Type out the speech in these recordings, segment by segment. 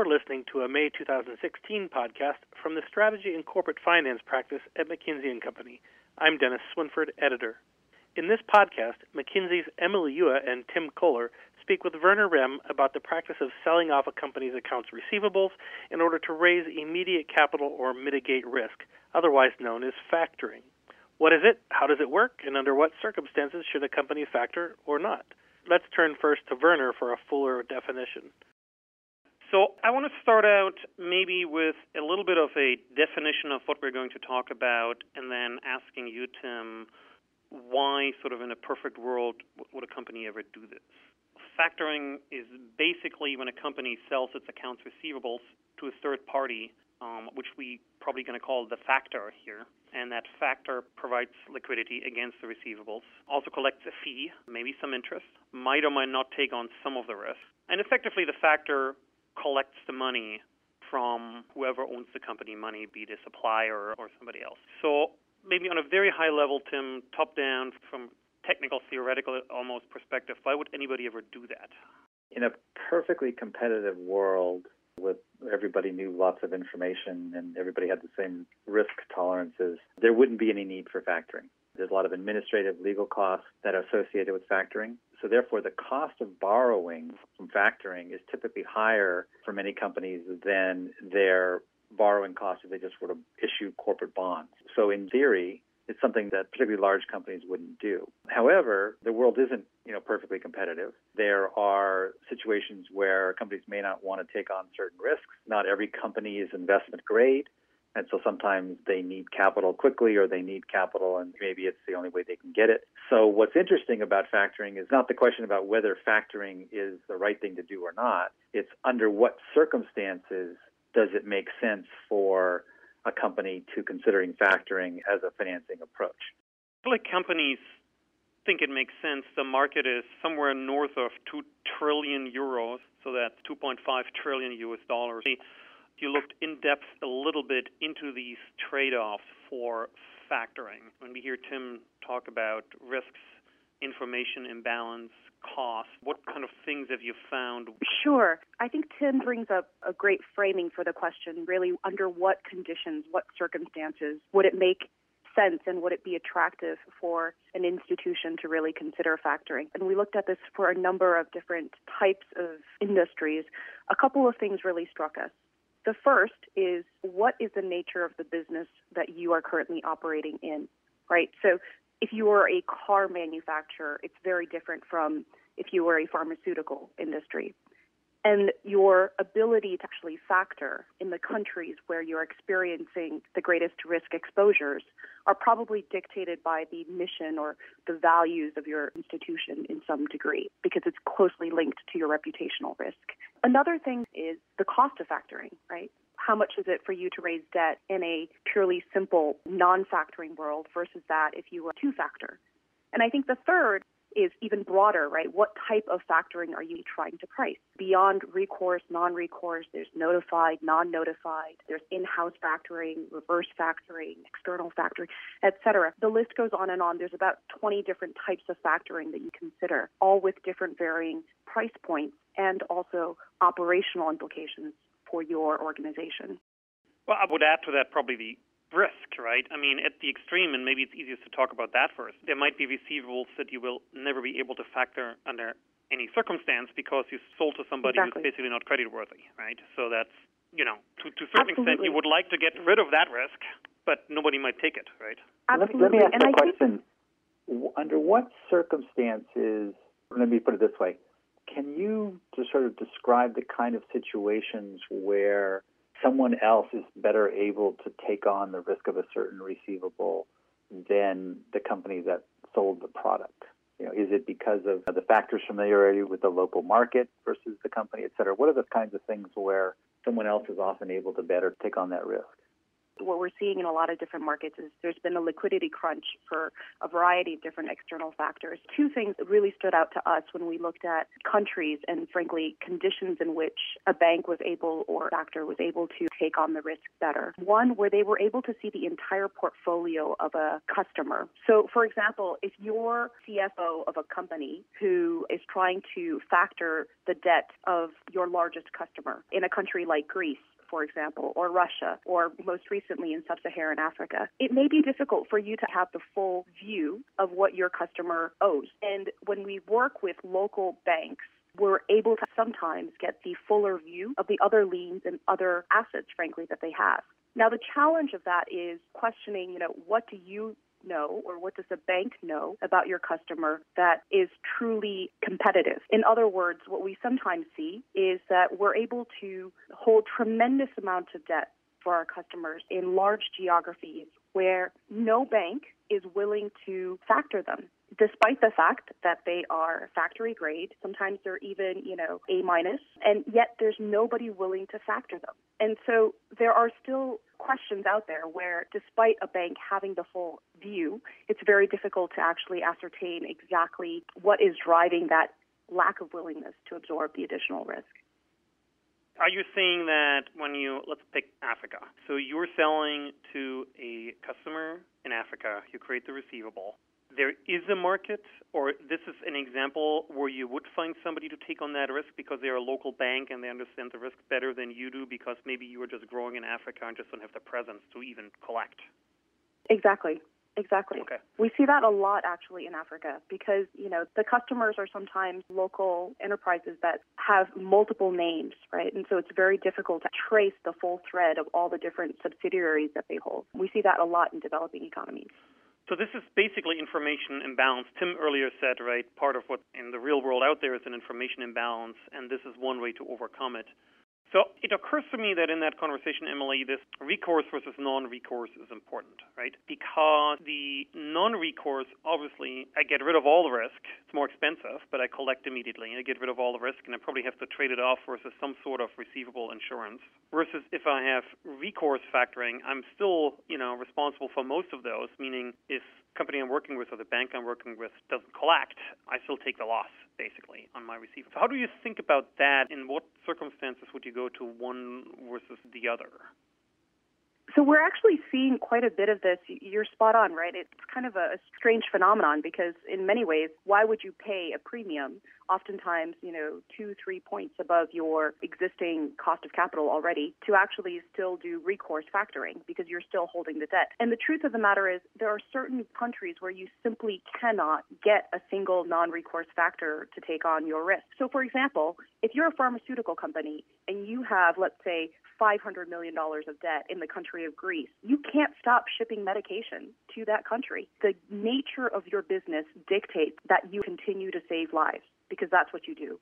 You're listening to a May 2016 podcast from the Strategy and Corporate Finance practice at McKinsey & Company. I'm Dennis Swinford, editor. In this podcast, McKinsey's Emily Yueh and Tim Koller speak with Werner Rehm about the practice of selling off a company's accounts receivables in order to raise immediate capital or mitigate risk, otherwise known as factoring. What is it? How does it work? And under what circumstances should a company factor or not? Let's turn first to Werner for a fuller definition. So I want to start out maybe with a little bit of a definition of what we're going to talk about, and then asking you, Tim, why, sort of in a perfect world, would a company ever do this? Factoring is basically when a company sells its accounts receivables to a third party, um, which we probably going to call the factor here, and that factor provides liquidity against the receivables, also collects a fee, maybe some interest, might or might not take on some of the risk, and effectively the factor collects the money from whoever owns the company money, be it a supplier or somebody else. So maybe on a very high level, Tim, top down from technical, theoretical almost perspective, why would anybody ever do that? In a perfectly competitive world with everybody knew lots of information and everybody had the same risk tolerances, there wouldn't be any need for factoring. There's a lot of administrative legal costs that are associated with factoring. So therefore, the cost of borrowing from factoring is typically higher for many companies than their borrowing cost if they just were to issue corporate bonds. So in theory, it's something that particularly large companies wouldn't do. However, the world isn't, you know, perfectly competitive. There are situations where companies may not want to take on certain risks. Not every company is investment grade. And so sometimes they need capital quickly or they need capital and maybe it's the only way they can get it. So what's interesting about factoring is not the question about whether factoring is the right thing to do or not. It's under what circumstances does it make sense for a company to considering factoring as a financing approach? Public companies think it makes sense. The market is somewhere north of 2 trillion euros, so that's 2.5 trillion US dollars you looked in depth a little bit into these trade offs for factoring. When we hear Tim talk about risks, information imbalance, cost, what kind of things have you found? Sure. I think Tim brings up a great framing for the question really, under what conditions, what circumstances would it make sense and would it be attractive for an institution to really consider factoring? And we looked at this for a number of different types of industries. A couple of things really struck us. The first is what is the nature of the business that you are currently operating in, right? So if you are a car manufacturer, it's very different from if you were a pharmaceutical industry and your ability to actually factor in the countries where you're experiencing the greatest risk exposures are probably dictated by the mission or the values of your institution in some degree because it's closely linked to your reputational risk. Another thing is the cost of factoring, right? How much is it for you to raise debt in a purely simple non factoring world versus that if you were to factor? And I think the third is even broader, right? What type of factoring are you trying to price? Beyond recourse, non-recourse, there's notified, non-notified, there's in-house factoring, reverse factoring, external factoring, etc. The list goes on and on. There's about 20 different types of factoring that you consider, all with different varying price points and also operational implications for your organization. Well, I would add to that probably the risk, right? I mean, at the extreme, and maybe it's easiest to talk about that first, there might be receivables that you will never be able to factor under any circumstance because you sold to somebody exactly. who's basically not creditworthy, right? So that's, you know, to, to a certain Absolutely. extent, you would like to get rid of that risk, but nobody might take it, right? Absolutely. Let me, let me ask and a I question. Think... Under what circumstances, let me put it this way, can you just sort of describe the kind of situations where someone else is better able to take on the risk of a certain receivable than the company that sold the product? You know, is it because of the factors familiarity with the local market versus the company, et cetera? What are the kinds of things where someone else is often able to better take on that risk? What we're seeing in a lot of different markets is there's been a liquidity crunch for a variety of different external factors. Two things really stood out to us when we looked at countries and, frankly, conditions in which a bank was able or factor was able to take on the risk better. One, where they were able to see the entire portfolio of a customer. So, for example, if you're CFO of a company who is trying to factor the debt of your largest customer in a country like Greece, for example, or Russia, or most recently in sub Saharan Africa, it may be difficult for you to have the full view of what your customer owes. And when we work with local banks, we're able to sometimes get the fuller view of the other liens and other assets, frankly, that they have. Now, the challenge of that is questioning, you know, what do you know or what does a bank know about your customer that is truly competitive? In other words, what we sometimes see is that we're able to hold tremendous amounts of debt for our customers in large geographies where no bank is willing to factor them despite the fact that they are factory grade. Sometimes they're even you know a minus and yet there's nobody willing to factor them. And so there are still questions out there where despite a bank having the full view it's very difficult to actually ascertain exactly what is driving that lack of willingness to absorb the additional risk are you saying that when you let's pick Africa? So you're selling to a customer in Africa, you create the receivable. There is a market, or this is an example where you would find somebody to take on that risk because they're a local bank and they understand the risk better than you do because maybe you are just growing in Africa and just don't have the presence to even collect. Exactly. Exactly. Okay. We see that a lot actually in Africa because, you know, the customers are sometimes local enterprises that have multiple names, right? And so it's very difficult to trace the full thread of all the different subsidiaries that they hold. We see that a lot in developing economies. So this is basically information imbalance. Tim earlier said, right, part of what in the real world out there is an information imbalance, and this is one way to overcome it. So it occurs to me that in that conversation, Emily, this recourse versus non-recourse is important, right? Because the non-recourse, obviously, I get rid of all the risk. It's more expensive, but I collect immediately. I get rid of all the risk, and I probably have to trade it off versus some sort of receivable insurance. Versus if I have recourse factoring, I'm still, you know, responsible for most of those. Meaning, if company I'm working with or the bank I'm working with doesn't collect, I still take the loss basically on my receiver. So how do you think about that? In what circumstances would you go to one versus the other? So we're actually seeing quite a bit of this. You're spot on, right? It's kind of a strange phenomenon because in many ways, why would you pay a premium oftentimes, you know, two, three points above your existing cost of capital already to actually still do recourse factoring because you're still holding the debt. And the truth of the matter is there are certain countries where you simply cannot get a single non-recourse factor to take on your risk. So for example, if you're a pharmaceutical company and you have, let's say, $500 million of debt in the country of Greece, you can't stop shipping medication to that country. The nature of your business dictates that you continue to save lives because that's what you do.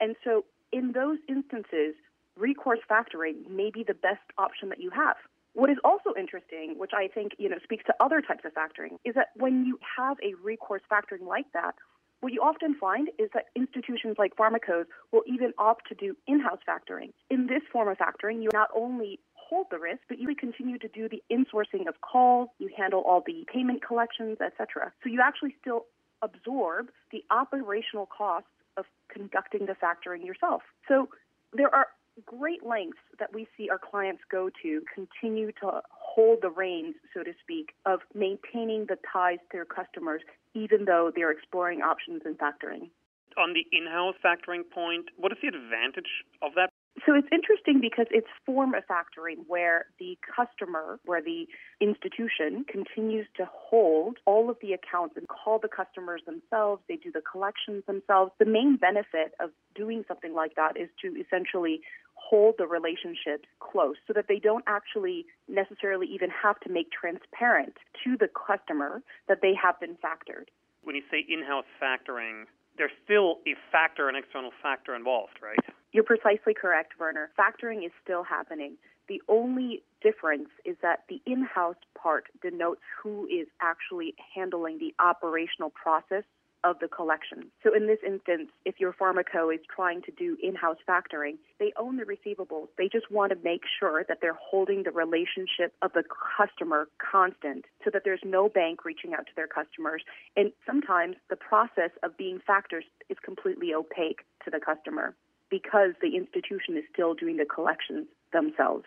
And so in those instances, recourse factoring may be the best option that you have. What is also interesting, which I think you know speaks to other types of factoring, is that when you have a recourse factoring like that, what you often find is that institutions like Pharmacos will even opt to do in-house factoring. In this form of factoring, you not only hold the risk, but you continue to do the insourcing of calls, you handle all the payment collections, etc. So you actually still absorb the operational costs of conducting the factoring yourself. So there are great lengths that we see our clients go to continue to hold the reins, so to speak, of maintaining the ties to their customers, even though they're exploring options in factoring. On the in house factoring point, what is the advantage of that? So it's interesting because it's form of factoring where the customer, where the institution continues to hold all of the accounts and call the customers themselves. They do the collections themselves. The main benefit of doing something like that is to essentially hold the relationships close so that they don't actually necessarily even have to make transparent to the customer that they have been factored. When you say in house factoring, there's still a factor, an external factor involved, right? You're precisely correct, Werner. Factoring is still happening. The only difference is that the in house part denotes who is actually handling the operational process of the collection. So in this instance, if your pharmaco is trying to do in-house factoring, they own the receivables. They just want to make sure that they're holding the relationship of the customer constant so that there's no bank reaching out to their customers. And sometimes the process of being factors is completely opaque to the customer because the institution is still doing the collections themselves.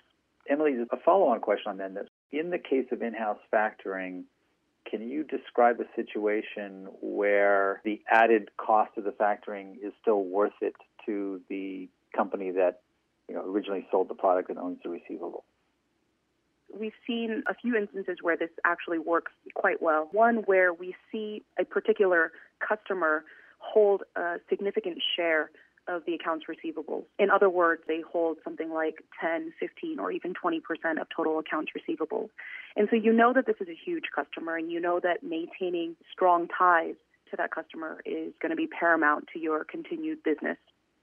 Emily, a follow-on question on that. In the case of in-house factoring, can you describe a situation where the added cost of the factoring is still worth it to the company that you know, originally sold the product and owns the receivable? We've seen a few instances where this actually works quite well. One where we see a particular customer hold a significant share of the accounts receivable. In other words, they hold something like 10, 15, or even 20% of total accounts receivable. And so you know that this is a huge customer, and you know that maintaining strong ties to that customer is going to be paramount to your continued business,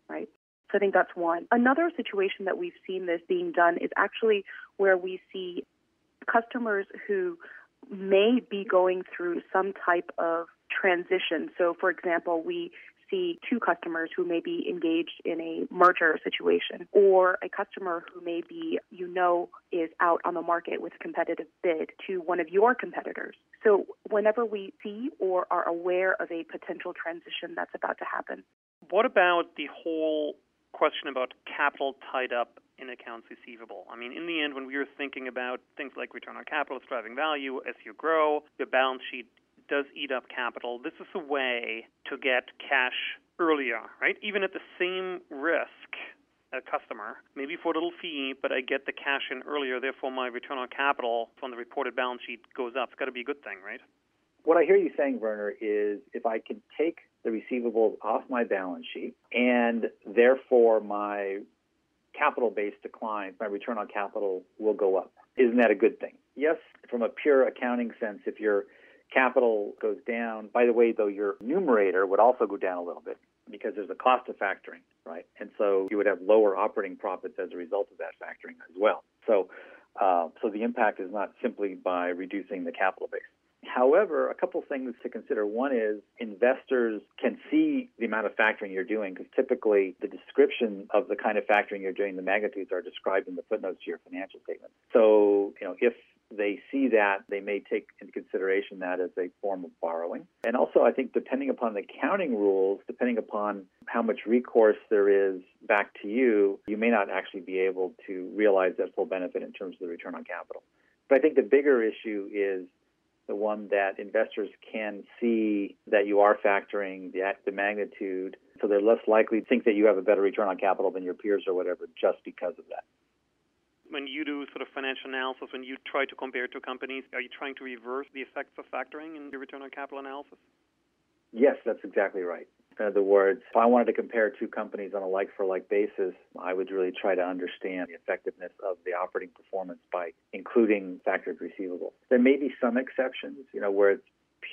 right? So I think that's one. Another situation that we've seen this being done is actually where we see customers who may be going through some type of transition. So, for example, we see two customers who may be engaged in a merger situation or a customer who may be, you know, is out on the market with a competitive bid to one of your competitors. So whenever we see or are aware of a potential transition that's about to happen. What about the whole question about capital tied up in accounts receivable. I mean, in the end, when we were thinking about things like return on capital, it's driving value as you grow, your balance sheet does eat up capital. This is a way to get cash earlier, right? Even at the same risk, a customer, maybe for a little fee, but I get the cash in earlier, therefore my return on capital from the reported balance sheet goes up. It's got to be a good thing, right? What I hear you saying, Werner, is if I can take the receivables off my balance sheet and therefore my capital base declines, my return on capital will go up. Isn't that a good thing? Yes, from a pure accounting sense, if you're capital goes down. By the way, though, your numerator would also go down a little bit because there's a cost of factoring, right? And so you would have lower operating profits as a result of that factoring as well. So, uh, so the impact is not simply by reducing the capital base. However, a couple things to consider. One is investors can see the amount of factoring you're doing because typically the description of the kind of factoring you're doing, the magnitudes are described in the footnotes to your financial statement. So, you know, if they see that, they may take into consideration that as a form of borrowing. And also, I think depending upon the accounting rules, depending upon how much recourse there is back to you, you may not actually be able to realize that full benefit in terms of the return on capital. But I think the bigger issue is the one that investors can see that you are factoring the, the magnitude, so they're less likely to think that you have a better return on capital than your peers or whatever just because of that when you do sort of financial analysis, when you try to compare two companies, are you trying to reverse the effects of factoring in your return on capital analysis? Yes, that's exactly right. In other words, if I wanted to compare two companies on a like for like basis, I would really try to understand the effectiveness of the operating performance by including factored receivables. There may be some exceptions, you know, where it's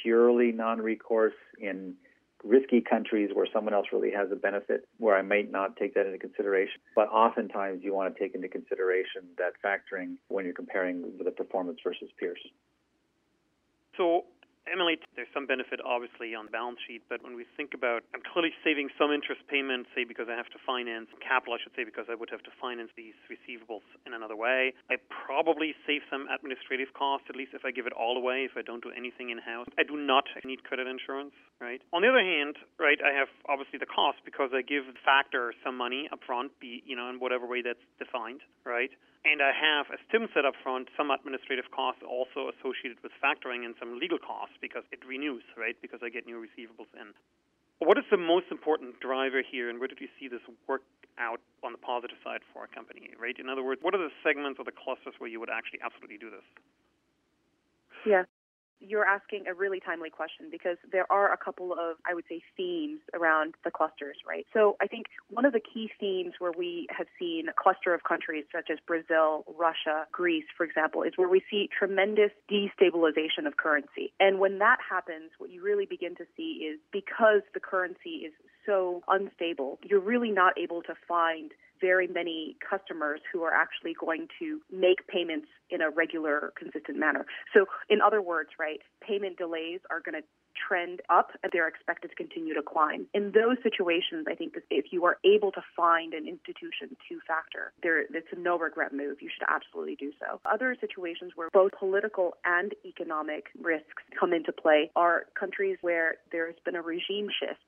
purely non recourse in risky countries where someone else really has a benefit where I might not take that into consideration. But oftentimes you want to take into consideration that factoring when you're comparing the performance versus peers. So Emily, there's some benefit obviously on the balance sheet, but when we think about, I'm clearly saving some interest payments, say because I have to finance capital, I should say, because I would have to finance these receivables in another way. I probably save some administrative costs, at least if I give it all away, if I don't do anything in house. I do not need credit insurance, right? On the other hand, right, I have obviously the cost because I give the factor some money upfront, be you know, in whatever way that's defined, right? And I have, as Tim said up front, some administrative costs also associated with factoring and some legal costs because it renews, right? Because I get new receivables in. What is the most important driver here, and where did you see this work out on the positive side for a company, right? In other words, what are the segments or the clusters where you would actually absolutely do this? Yeah you're asking a really timely question because there are a couple of, I would say, themes around the clusters, right? So I think one of the key themes where we have seen a cluster of countries such as Brazil, Russia, Greece, for example, is where we see tremendous destabilization of currency. And when that happens, what you really begin to see is because the currency is so unstable, you're really not able to find very many customers who are actually going to make payments in a regular, consistent manner. So, in other words, right, payment delays are going to trend up and they're expected to continue to climb. In those situations, I think if you are able to find an institution to factor, there it's a no regret move. You should absolutely do so. Other situations where both political and economic risks come into play are countries where there's been a regime shift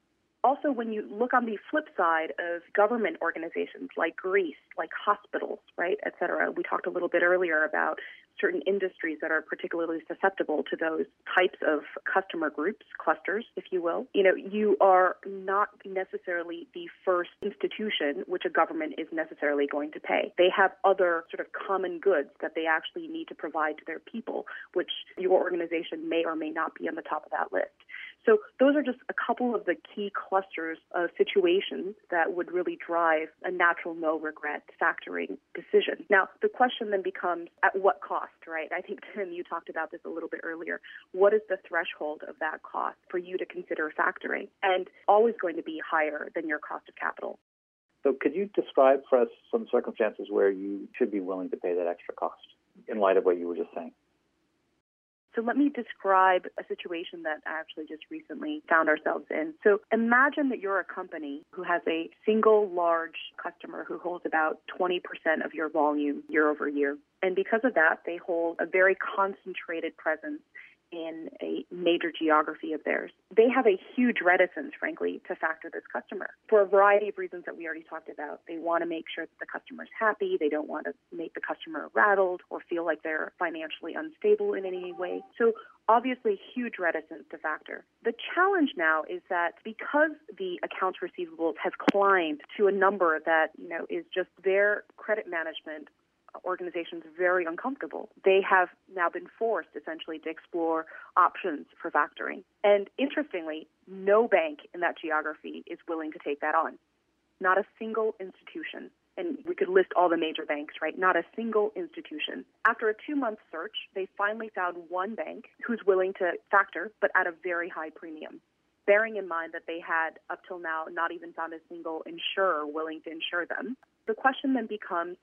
also, when you look on the flip side of government organizations like Greece, like hospitals, right, et cetera, we talked a little bit earlier about certain industries that are particularly susceptible to those types of customer groups, clusters, if you will. You know, you are not necessarily the first institution which a government is necessarily going to pay. They have other sort of common goods that they actually need to provide to their people, which your organization may or may not be on the top of that list. So those are just a couple of the key clusters of situations that would really drive a natural no regret factoring decision. Now, the question then becomes at what cost, right? I think, Tim, you talked about this a little bit earlier. What is the threshold of that cost for you to consider factoring? And always going to be higher than your cost of capital. So, could you describe for us some circumstances where you should be willing to pay that extra cost in light of what you were just saying? So let me describe a situation that I actually just recently found ourselves in. So imagine that you're a company who has a single large customer who holds about 20% of your volume year over year. And because of that, they hold a very concentrated presence in a major geography of theirs. They have a huge reticence, frankly, to factor this customer for a variety of reasons that we already talked about. They want to make sure that the customer is happy. They don't want to make the customer rattled or feel like they're financially unstable in any way. So obviously huge reticence to factor. The challenge now is that because the accounts receivables has climbed to a number that, you know, is just their credit management organizations very uncomfortable. They have now been forced essentially to explore options for factoring. And interestingly, no bank in that geography is willing to take that on. Not a single institution. And we could list all the major banks, right? Not a single institution. After a two month search, they finally found one bank who's willing to factor, but at a very high premium bearing in mind that they had up till now not even found a single insurer willing to insure them. The question then becomes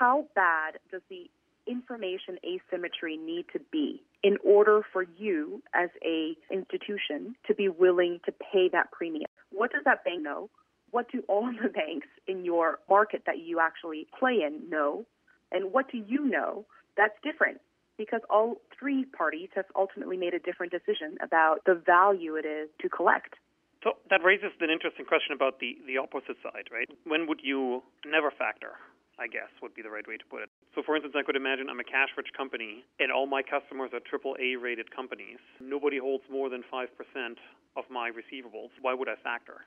how bad does the information asymmetry need to be in order for you as a institution to be willing to pay that premium? What does that bank know? What do all the banks in your market that you actually play in know? And what do you know that's different? Because all three parties have ultimately made a different decision about the value it is to collect. So that raises an interesting question about the, the opposite side, right? When would you never factor? I guess would be the right way to put it. So, for instance, I could imagine I'm a cash rich company and all my customers are AAA rated companies. Nobody holds more than 5% of my receivables. Why would I factor?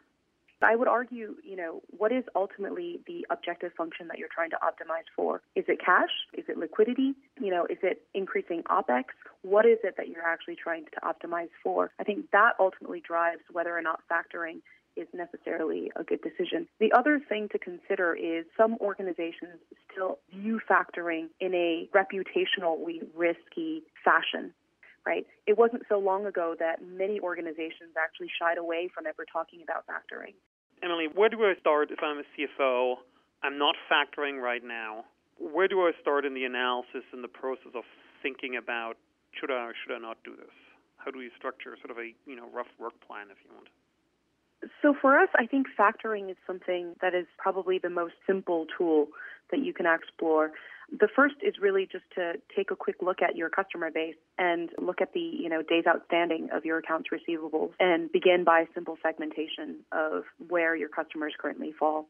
I would argue, you know, what is ultimately the objective function that you're trying to optimize for? Is it cash? Is it liquidity? You know, is it increasing OPEX? What is it that you're actually trying to optimize for? I think that ultimately drives whether or not factoring is necessarily a good decision. The other thing to consider is some organizations still view factoring in a reputationally risky fashion. Right? It wasn't so long ago that many organizations actually shied away from ever talking about factoring. Emily, where do I start if I'm a CFO? I'm not factoring right now. Where do I start in the analysis and the process of thinking about should I or should I not do this? How do we structure sort of a you know rough work plan, if you want? So for us, I think factoring is something that is probably the most simple tool that you can explore. The first is really just to take a quick look at your customer base and look at the, you know, days outstanding of your accounts receivables and begin by a simple segmentation of where your customers currently fall.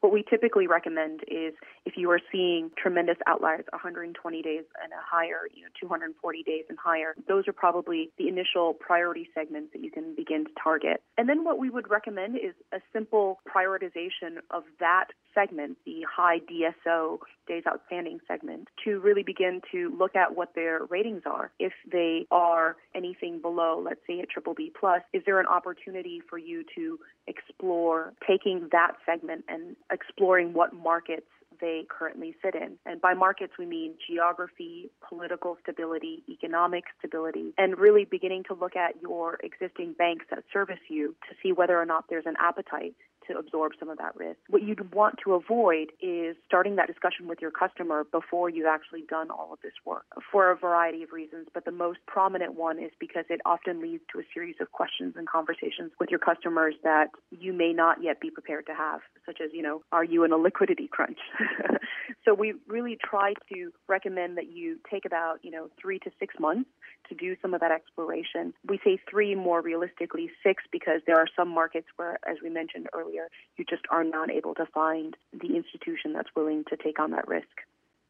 What we typically recommend is if you are seeing tremendous outliers, 120 days and a higher, you know, 240 days and higher, those are probably the initial priority segments that you can begin to target. And then what we would recommend is a simple prioritization of that segment, the high DSO days outstanding segment, to really begin to look at what their ratings are. If they are anything below, let's say a triple B plus, is there an opportunity for you to explore taking that segment and exploring what markets they currently sit in. And by markets, we mean geography, political stability, economic stability, and really beginning to look at your existing banks that service you to see whether or not there's an appetite to absorb some of that risk. What you'd want to avoid is starting that discussion with your customer before you've actually done all of this work for a variety of reasons. But the most prominent one is because it often leads to a series of questions and conversations with your customers that you may not yet be prepared to have, such as, you know, are you in a liquidity crunch? so we really try to recommend that you take about, you know, three to six months to do some of that exploration. We say three more realistically, six because there are some markets where, as we mentioned earlier, you just are not able to find the institution that's willing to take on that risk.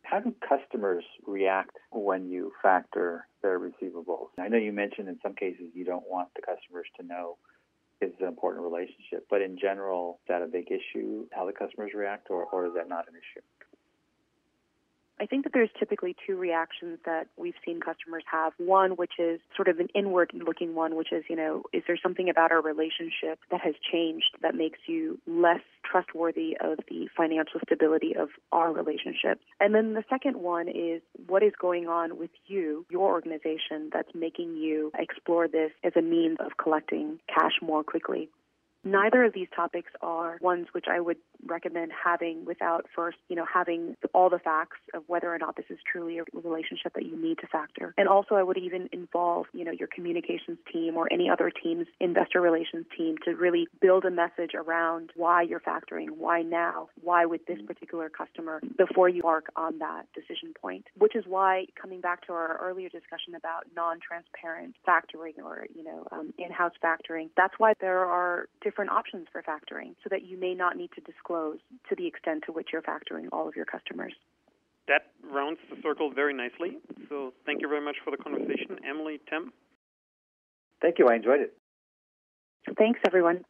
How do customers react when you factor their receivables? I know you mentioned in some cases you don't want the customers to know it's an important relationship, but in general, is that a big issue, how the customers react, or, or is that not an issue? I think that there's typically two reactions that we've seen customers have. One, which is sort of an inward looking one, which is, you know, is there something about our relationship that has changed that makes you less trustworthy of the financial stability of our relationship? And then the second one is what is going on with you, your organization, that's making you explore this as a means of collecting cash more quickly. Neither of these topics are ones which I would recommend having without first, you know, having all the facts of whether or not this is truly a relationship that you need to factor. And also I would even involve, you know, your communications team or any other team's investor relations team to really build a message around why you're factoring, why now, why with this particular customer before you mark on that decision point. Which is why coming back to our earlier discussion about non-transparent factoring or, you know, um, in-house factoring, that's why there are different options for factoring so that you may not need to disclose to the extent to which you're factoring all of your customers. That rounds the circle very nicely. So thank you very much for the conversation, Emily, Tim. Thank you. I enjoyed it. Thanks, everyone.